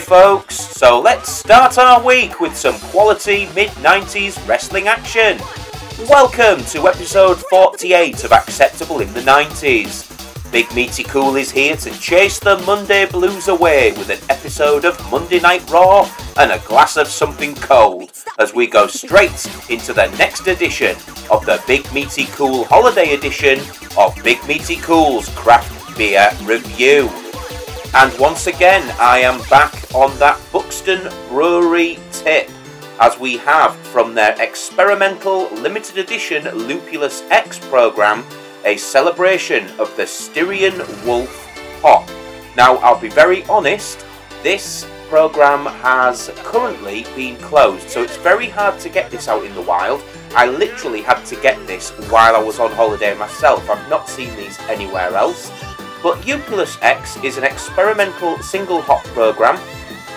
Folks, so let's start our week with some quality mid 90s wrestling action. Welcome to episode 48 of Acceptable in the 90s. Big Meaty Cool is here to chase the Monday blues away with an episode of Monday Night Raw and a glass of something cold as we go straight into the next edition of the Big Meaty Cool Holiday Edition of Big Meaty Cool's Craft Beer Review. And once again, I am back on that Buxton Brewery tip as we have from their experimental limited edition Lupulus X program a celebration of the Styrian Wolf Hop. Now, I'll be very honest, this program has currently been closed, so it's very hard to get this out in the wild. I literally had to get this while I was on holiday myself. I've not seen these anywhere else. But Lupulus X is an experimental single hop program.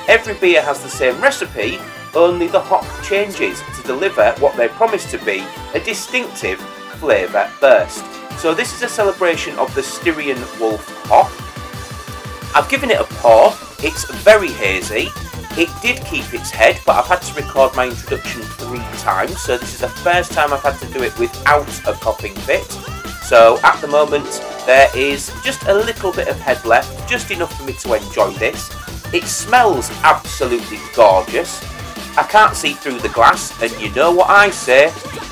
Every beer has the same recipe, only the hop changes to deliver what they promise to be a distinctive flavour burst. So this is a celebration of the Styrian Wolf hop. I've given it a pour. It's very hazy. It did keep its head, but I've had to record my introduction three times, so this is the first time I've had to do it without a coughing fit. So at the moment, there is just a little bit of head left, just enough for me to enjoy this. It smells absolutely gorgeous. I can't see through the glass, and you know what I say,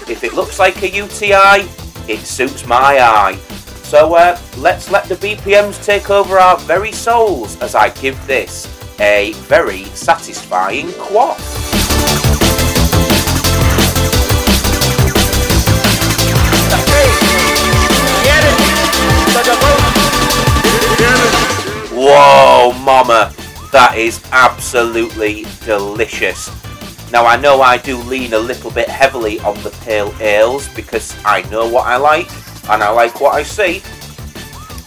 if it looks like a UTI, it suits my eye. So uh, let's let the BPMs take over our very souls as I give this a very satisfying quaff. Whoa, mama, that is absolutely delicious. Now I know I do lean a little bit heavily on the pale ales because I know what I like and I like what I see.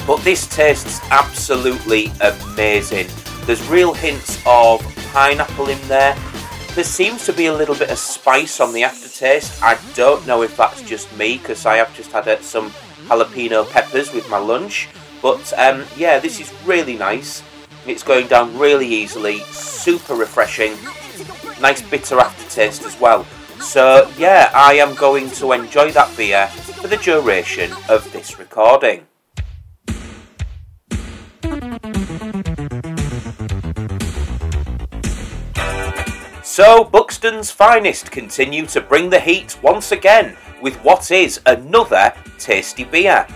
But this tastes absolutely amazing. There's real hints of pineapple in there. There seems to be a little bit of spice on the aftertaste. I don't know if that's just me because I have just had uh, some jalapeno peppers with my lunch. But um, yeah, this is really nice. It's going down really easily, super refreshing nice bitter aftertaste as well. So, yeah, I am going to enjoy that beer for the duration of this recording. So, Buxton's finest continue to bring the heat once again with what is another tasty beer.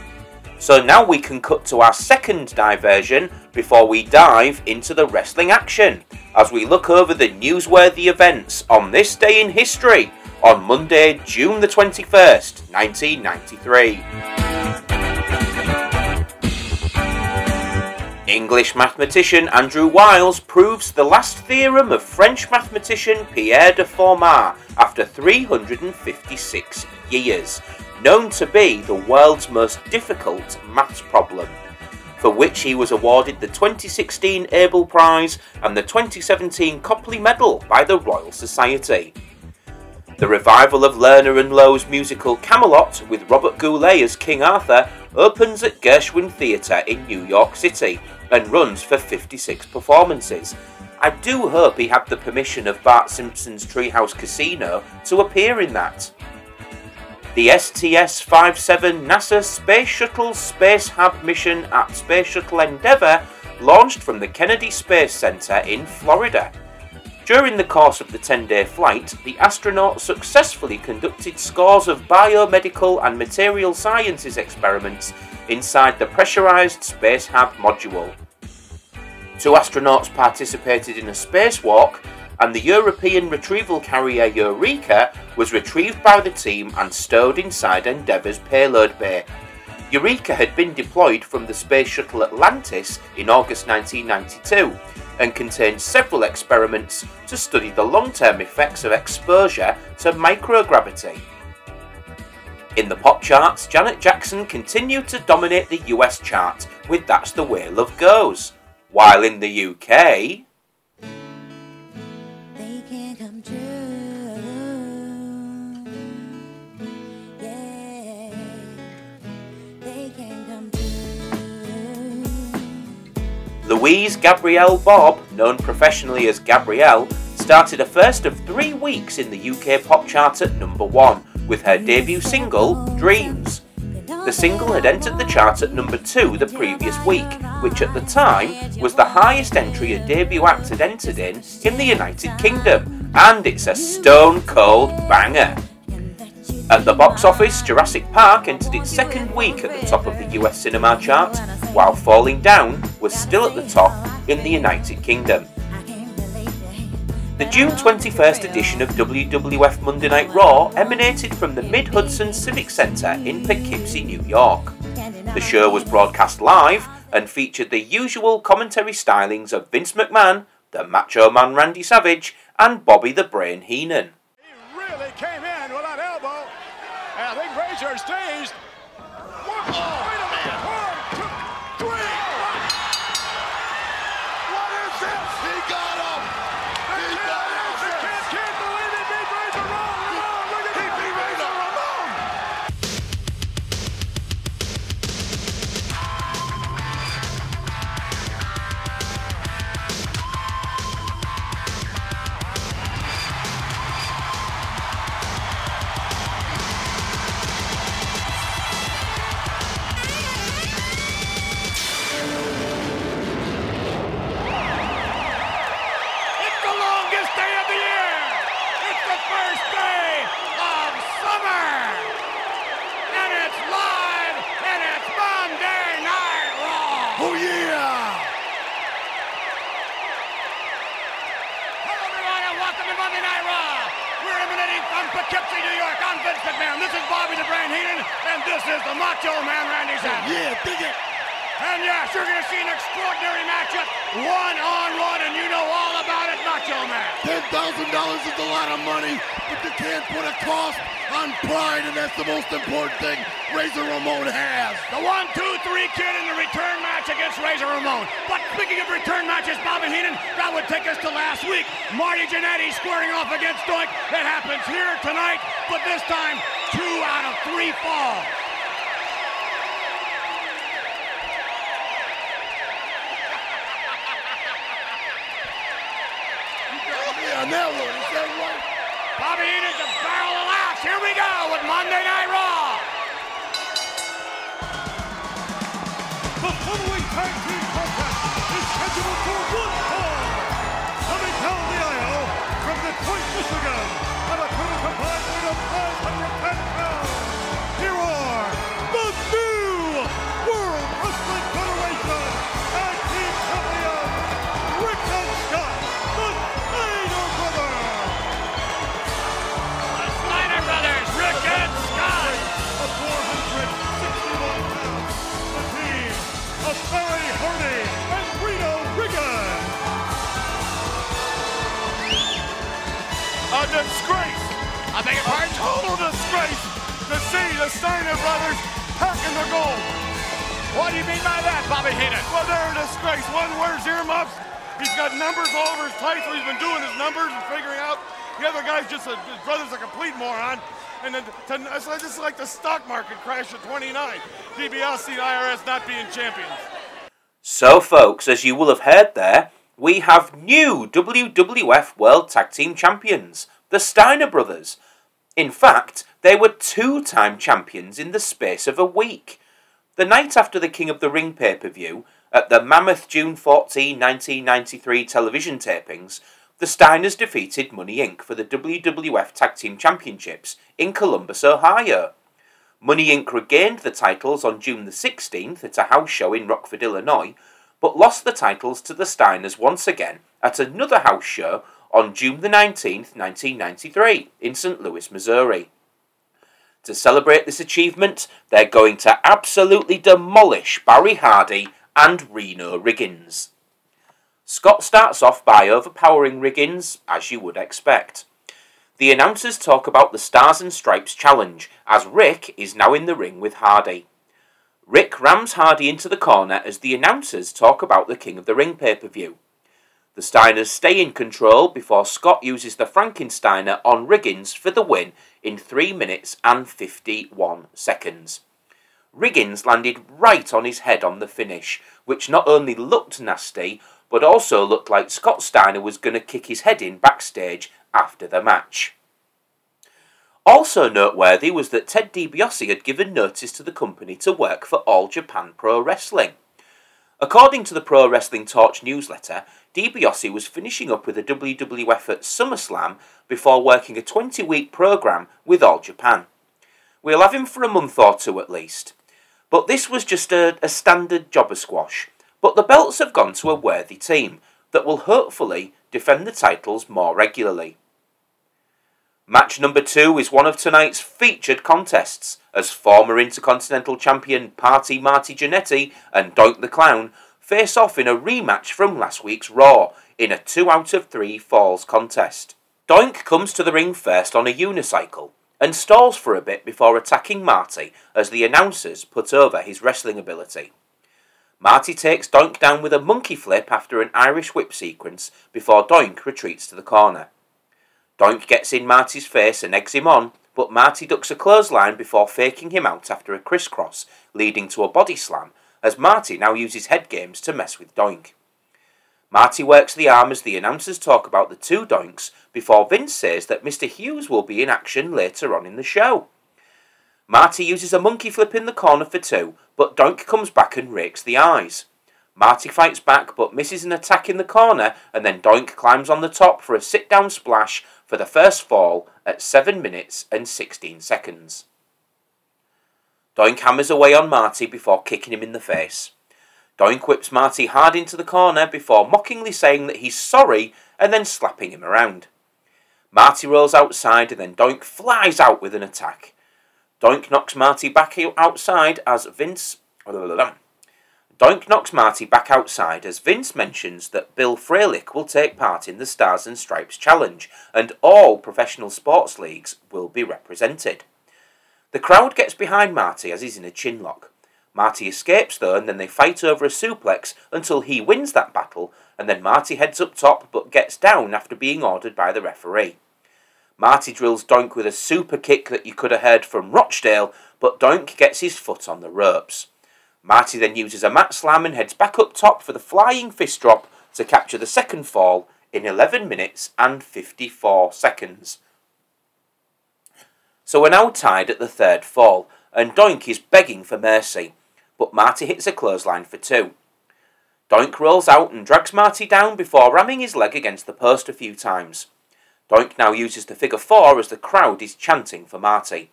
So now we can cut to our second diversion before we dive into the wrestling action as we look over the newsworthy events on this day in history on Monday, June the 21st, 1993. English mathematician Andrew Wiles proves the last theorem of French mathematician Pierre de Fermat after 356 years known to be the world's most difficult maths problem, for which he was awarded the 2016 Abel Prize and the 2017 Copley Medal by the Royal Society. The revival of Lerner and Loewe's musical Camelot with Robert Goulet as King Arthur opens at Gershwin Theatre in New York City and runs for 56 performances. I do hope he had the permission of Bart Simpson's Treehouse Casino to appear in that. The STS-57 NASA Space Shuttle Spacehab mission at Space Shuttle Endeavour launched from the Kennedy Space Center in Florida. During the course of the 10 day flight, the astronauts successfully conducted scores of biomedical and material sciences experiments inside the pressurized Spacehab module. Two astronauts participated in a spacewalk and the European retrieval carrier EURECA was retrieved by the team and stowed inside Endeavour's payload bay. EURECA had been deployed from the Space Shuttle Atlantis in August 1992 and contained several experiments to study the long term effects of exposure to microgravity. In the pop charts, Janet Jackson continued to dominate the US chart with That's the Way Love Goes, while in the UK, Louise Gabrielle Bobb known professionally as Gabrielle, started a first of three weeks in the UK pop chart at number one with her debut single, Dreams. The single had entered the chart at number two the previous week, which at the time was the highest entry a debut act had entered in in the United Kingdom, and it's a stone cold banger. At the box office, Jurassic Park entered its second week at the top of the US cinema chart, while Falling Down was still at the top in the United Kingdom. The June 21st edition of WWF Monday Night Raw emanated from the Mid Hudson Civic Center in Poughkeepsie, New York. The show was broadcast live and featured the usual commentary stylings of Vince McMahon, the Macho Man Randy Savage, and Bobby the Brain Heenan. He really came in with that elbow, and I the Macho Man Randy's house. Oh, yeah, biggie. And yes, you're gonna see an extraordinary matchup, one on one, and you know all about it, Macho Man. Ten thousand dollars is a lot of money, but you can't put a cost on pride, and that's the most important thing Razor Ramon has. The one, two, three kid in the return match against Razor Ramon. But speaking of return matches, Bobby Heenan, that would take us to last week. Marty Jannetty squaring off against Doink. It happens here tonight, but this time, out of three fall. on that one. Is that right? Bobby Heenan's a barrel of laughs. Here we go with Monday Night Raw. The following tag team contest is scheduled for one fall. Coming down the aisle from Detroit, Michigan, at a total combined weight of 510 tights, so he's been doing his numbers and figuring out. The other guy's just a, his brother's a complete moron. And then to, it's like- just like the stock market crash at 29. DBLC and IRS not being champions. So, folks, as you will have heard there, we have new WWF World Tag Team Champions, the Steiner Brothers. In fact, they were two time champions in the space of a week. The night after the King of the Ring pay per view, at the Mammoth June 14, 1993 television tapings, the Steiners defeated Money Inc. for the WWF Tag Team Championships in Columbus, Ohio. Money Inc. regained the titles on June the 16th at a house show in Rockford, Illinois, but lost the titles to the Steiners once again at another house show on June the 19th, 1993, in St. Louis, Missouri. To celebrate this achievement, they're going to absolutely demolish Barry Hardy and Reno Riggins. Scott starts off by overpowering Riggins, as you would expect. The announcers talk about the Stars and Stripes challenge, as Rick is now in the ring with Hardy. Rick rams Hardy into the corner as the announcers talk about the King of the Ring pay per view. The Steiners stay in control before Scott uses the Frankensteiner on Riggins for the win in 3 minutes and 51 seconds. Riggins landed right on his head on the finish, which not only looked nasty, but also looked like Scott Steiner was going to kick his head in backstage after the match. Also noteworthy was that Ted DiBiase had given notice to the company to work for All Japan Pro Wrestling. According to the Pro Wrestling Torch newsletter, DiBiase was finishing up with a WWF at SummerSlam before working a 20 week programme with All Japan. We'll have him for a month or two at least. But this was just a, a standard jobber squash. But the belts have gone to a worthy team that will hopefully defend the titles more regularly. Match number two is one of tonight's featured contests, as former Intercontinental Champion Party Marty Jannetty and Doink the Clown face off in a rematch from last week's Raw in a 2 out of 3 falls contest. Doink comes to the ring first on a unicycle and stalls for a bit before attacking Marty as the announcers put over his wrestling ability. Marty takes Doink down with a monkey flip after an Irish whip sequence before Doink retreats to the corner. Doink gets in Marty's face and eggs him on, but Marty ducks a clothesline before faking him out after a crisscross, leading to a body slam, as Marty now uses head games to mess with Doink. Marty works the arm as the announcers talk about the two Doinks before Vince says that Mr. Hughes will be in action later on in the show. Marty uses a monkey flip in the corner for two, but Doink comes back and rakes the eyes. Marty fights back but misses an attack in the corner, and then Doink climbs on the top for a sit down splash for the first fall at 7 minutes and 16 seconds. Doink hammers away on Marty before kicking him in the face. Doink whips Marty hard into the corner before mockingly saying that he's sorry and then slapping him around. Marty rolls outside and then Doink flies out with an attack. Doink knocks Marty back outside as Vince. Doink knocks Marty back outside as Vince mentions that Bill Fralic will take part in the Stars and Stripes Challenge and all professional sports leagues will be represented. The crowd gets behind Marty as he's in a chinlock. Marty escapes though, and then they fight over a suplex until he wins that battle, and then Marty heads up top but gets down after being ordered by the referee. Marty drills Doink with a super kick that you could have heard from Rochdale, but Doink gets his foot on the ropes. Marty then uses a mat slam and heads back up top for the flying fist drop to capture the second fall in 11 minutes and 54 seconds. So we're now tied at the third fall, and Doink is begging for mercy, but Marty hits a clothesline for two. Doink rolls out and drags Marty down before ramming his leg against the post a few times. Doink now uses the figure four as the crowd is chanting for Marty.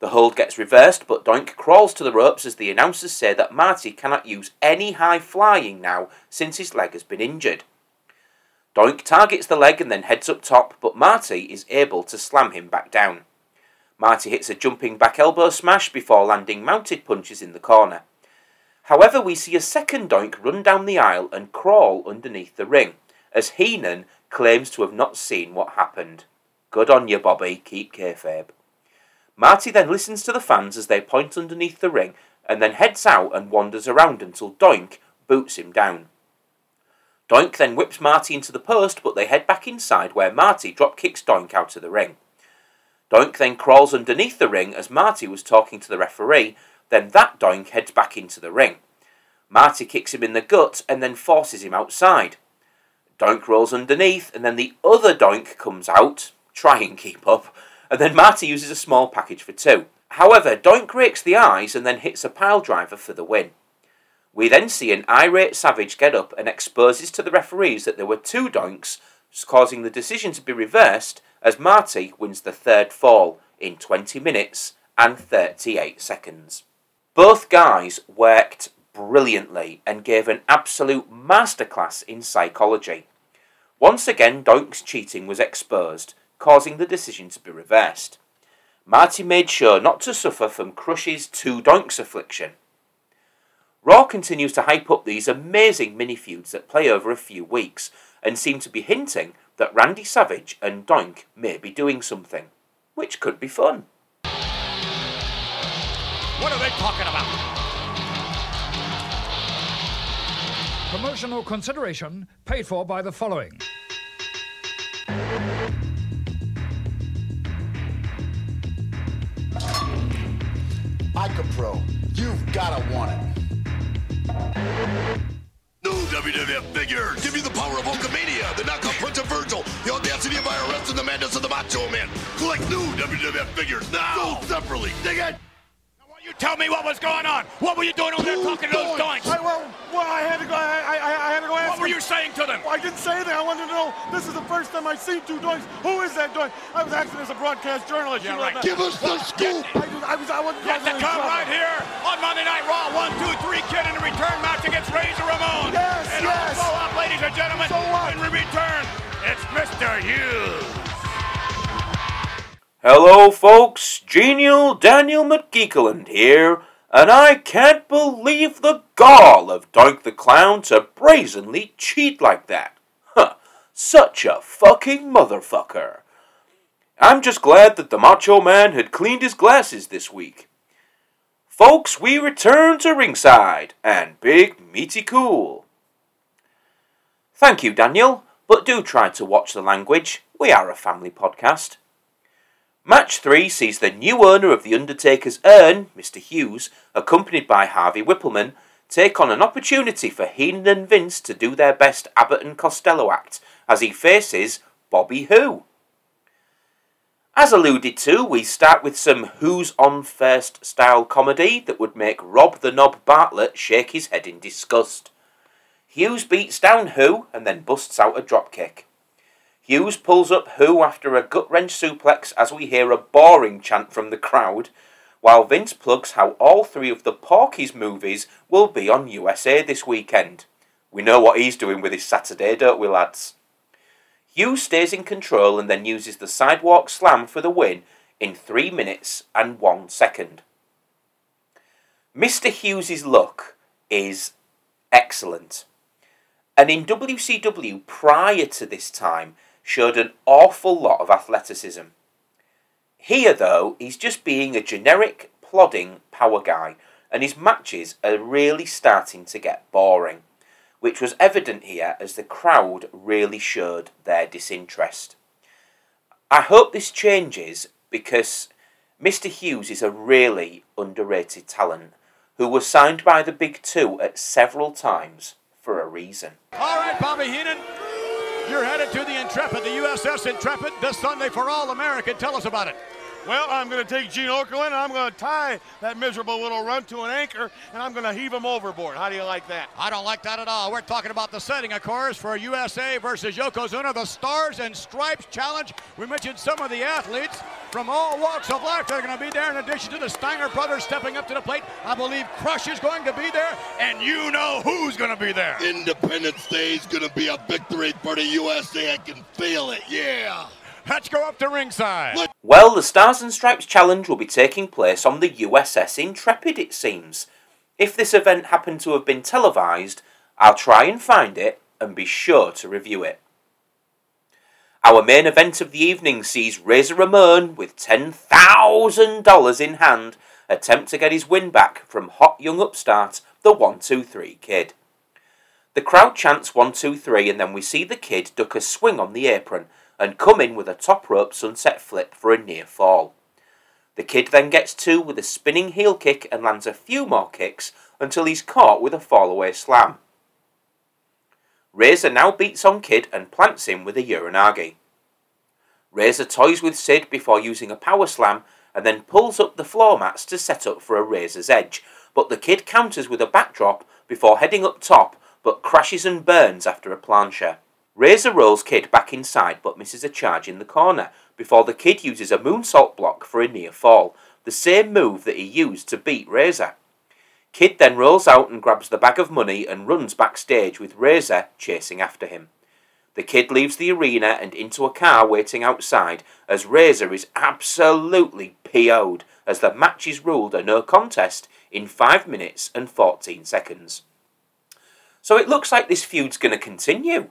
The hold gets reversed, but Doink crawls to the ropes as the announcers say that Marty cannot use any high flying now since his leg has been injured. Doink targets the leg and then heads up top, but Marty is able to slam him back down. Marty hits a jumping back elbow smash before landing mounted punches in the corner. However, we see a second Doink run down the aisle and crawl underneath the ring, as Heenan claims to have not seen what happened. Good on you, Bobby. Keep kayfabe. Marty then listens to the fans as they point underneath the ring and then heads out and wanders around until Doink boots him down. Doink then whips Marty into the post, but they head back inside where Marty drop kicks Doink out of the ring. Doink then crawls underneath the ring as Marty was talking to the referee, then that Doink heads back into the ring. Marty kicks him in the gut and then forces him outside. Doink rolls underneath, and then the other Doink comes out, try and keep up, and then Marty uses a small package for two. However, Doink rakes the eyes and then hits a pile driver for the win. We then see an irate Savage get up and exposes to the referees that there were two Doinks, causing the decision to be reversed as Marty wins the third fall in 20 minutes and 38 seconds. Both guys worked brilliantly and gave an absolute masterclass in psychology. Once again, Doink's cheating was exposed, causing the decision to be reversed. Marty made sure not to suffer from Crush's two doinks affliction. Raw continues to hype up these amazing mini feuds that play over a few weeks and seem to be hinting that Randy Savage and Doink may be doing something, which could be fun. What are they talking about? Promotional consideration paid for by the following. ICOPRO. You've gotta want it. New WWF figures give you the power of Hulkamania, the knockout Prince of Virgil, the audacity of IRS, and the madness of the Macho Man. Collect new WWF figures now. Sold separately. Dig it? You tell me what was going on. What were you doing over there talking to those doinks? I, well, well, I had to go. I, I, I had to go ask. What were you saying to them? Well, I didn't say anything. I wanted to know. This is the first time I've seen two doinks. Who is that doink? I was acting as a broadcast journalist. Yeah, you know right. Give us the scoop. I, was- I was. I wasn't Get the causing come right here on Monday Night Raw. One, two, three, kid in the return match against Razor Ramon. Yes, and yes. also up, ladies and gentlemen, So what? when we return, it's Mr. Hughes. Hello, folks. Genial Daniel McGeekeland here, and I can't believe the gall of Doink the Clown to brazenly cheat like that. Huh. Such a fucking motherfucker. I'm just glad that the Macho Man had cleaned his glasses this week. Folks, we return to ringside and Big Meaty Cool. Thank you, Daniel, but do try to watch the language. We are a family podcast. Match 3 sees the new owner of The Undertaker's urn, Mr. Hughes, accompanied by Harvey Wippleman, take on an opportunity for Heenan and Vince to do their best Abbott and Costello act as he faces Bobby Who. As alluded to, we start with some Who's on First style comedy that would make Rob the Knob Bartlett shake his head in disgust. Hughes beats down Who and then busts out a dropkick. Hughes pulls up Who after a gut wrench suplex as we hear a boring chant from the crowd, while Vince plugs how all three of the Porky's movies will be on USA this weekend. We know what he's doing with his Saturday, don't we, lads? Hughes stays in control and then uses the sidewalk slam for the win in 3 minutes and 1 second. Mr. Hughes's look is excellent. And in WCW prior to this time, showed an awful lot of athleticism. Here, though, he's just being a generic, plodding power guy, and his matches are really starting to get boring, which was evident here as the crowd really showed their disinterest. I hope this changes because Mr. Hughes is a really underrated talent who was signed by the Big Two at several times for a reason. All right, Bobby Heenan, you're headed to the Intrepid, the USS Intrepid, this Sunday for All American. Tell us about it. Well, I'm going to take Gene Okerlund and I'm going to tie that miserable little runt to an anchor and I'm going to heave him overboard. How do you like that? I don't like that at all. We're talking about the setting, of course, for USA versus Yokozuna, the Stars and Stripes Challenge. We mentioned some of the athletes from all walks of life that are going to be there, in addition to the Steiner brothers stepping up to the plate. I believe Crush is going to be there, and you know who's going to be there. Independence Day is going to be a victory for the USA. I can feel it. Yeah. Let's go up to ringside. Well, the Stars and Stripes Challenge will be taking place on the USS Intrepid, it seems. If this event happened to have been televised, I'll try and find it and be sure to review it. Our main event of the evening sees Razor Ramon, with $10,000 in hand, attempt to get his win back from hot young upstart, the 123 Kid. The crowd chants 123 and then we see the kid duck a swing on the apron and come in with a top rope sunset flip for a near fall. The kid then gets two with a spinning heel kick and lands a few more kicks until he's caught with a fallaway slam. Razor now beats on Kid and plants him with a uranage. Razor toys with Sid before using a power slam and then pulls up the floor mats to set up for a Razor's Edge, but the Kid counters with a backdrop before heading up top but crashes and burns after a plancha. Razor rolls Kid back inside but misses a charge in the corner before the Kid uses a moonsault block for a near fall, the same move that he used to beat Razor. Kid then rolls out and grabs the bag of money and runs backstage with Razor chasing after him. The kid leaves the arena and into a car waiting outside as Razor is absolutely PO'd as the match is ruled a no contest in 5 minutes and 14 seconds. So it looks like this feud's going to continue.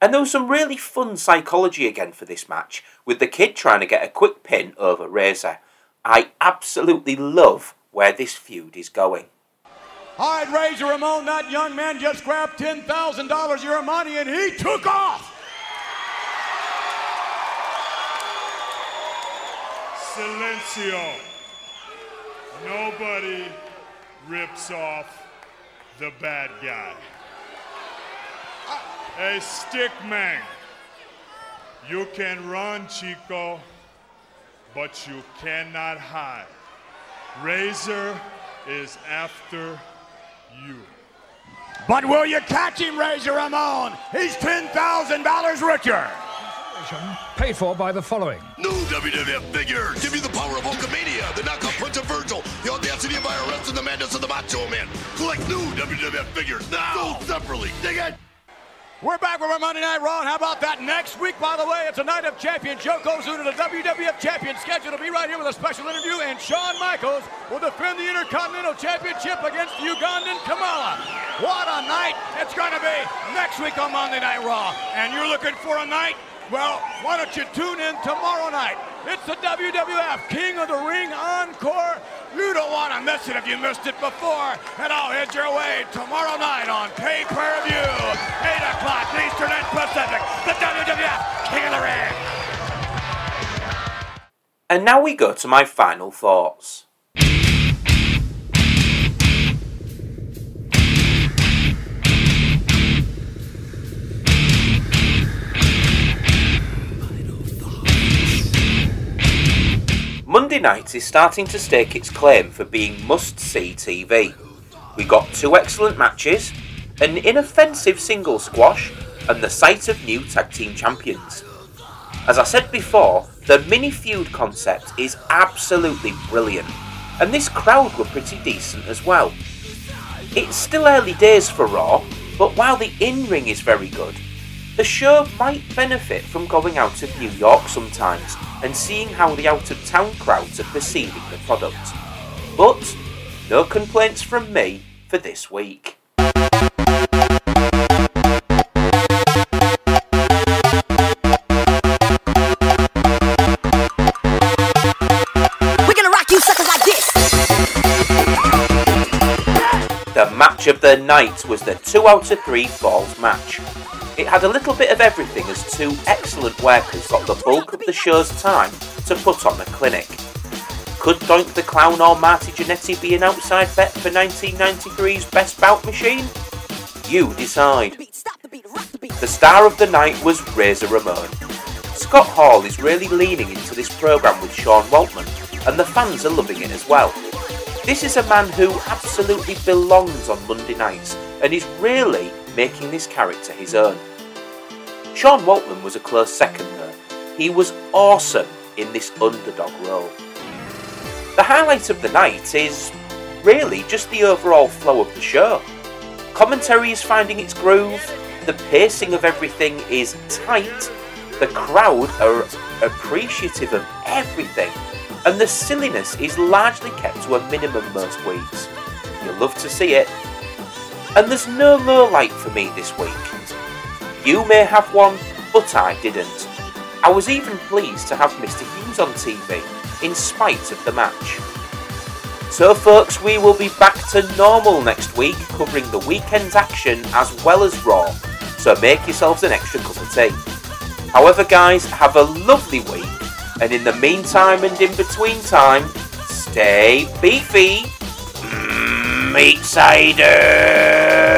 And there was some really fun psychology again for this match, with the kid trying to get a quick pin over Razor. I absolutely love where this feud is going. All right, Razor Ramon, that young man just grabbed $10,000 of your money and he took off. Silencio. Nobody rips off the bad guy. Hey, Stickman, you can run, Chico, but you cannot hide. Razor is after you. But will you catch him, Razor Ramon? He's $10,000 richer. Paid for by the following. New WWF figure. Give you the power of Hulkamania, the knockout Prince of Virgil, the audacity of IRS, and the madness of the Macho Man. Collect new WWF figures now. Sold separately. Dig it. We're back with our Monday Night Raw, and how about that? Next week, by the way, it's a night of champions. Yokozuna, the WWF champion, scheduled to be right here with a special interview, and Shawn Michaels will defend the Intercontinental Championship against Ugandan Kamala. What a night it's going to be next week on Monday Night Raw. And you're looking for a night? Well, why don't you tune in tomorrow night? It's the WWF King of the Ring Encore. You don't want to miss it if you missed it before. And I'll head your way tomorrow night on pay per view, 8 o'clock Eastern and Pacific. The WWF King of the Ring. And now we go to my final thoughts. Monday night is starting to stake its claim for being must see TV. We got two excellent matches, an inoffensive single squash, and the sight of new tag team champions. As I said before, the mini feud concept is absolutely brilliant, and this crowd were pretty decent as well. It's still early days for Raw, but while the in ring is very good, the show might benefit from going out of New York sometimes and seeing how the out of town crowds are perceiving the product. But no complaints from me for this week. We're gonna rock you suckers like this. The match of the night was the 2 out of 3 falls match. It had a little bit of everything as two excellent workers got the bulk of the show's time to put on the clinic. Could Doink the Clown or Marty Jannetty be an outside bet for 1993's Best Bout Machine? You decide. The star of the night was Razor Ramon. Scott Hall is really leaning into this programme with Sean Waltman, and the fans are loving it as well. This is a man who absolutely belongs on Monday nights and is really making this character his own. Sean Waltman was a close second though. He was awesome in this underdog role. The highlight of the night is really just the overall flow of the show. Commentary is finding its groove, the pacing of everything is tight, the crowd are appreciative of everything, and the silliness is largely kept to a minimum most weeks. You'll love to see it. And there's no more light for me this week. You may have one, but I didn't. I was even pleased to have Mr. Hughes on TV, in spite of the match. So, folks, we will be back to normal next week, covering the weekend's action as well as Raw. So, make yourselves an extra cup of tea. However, guys, have a lovely week, and in the meantime and in between time, stay beefy. Meat cider.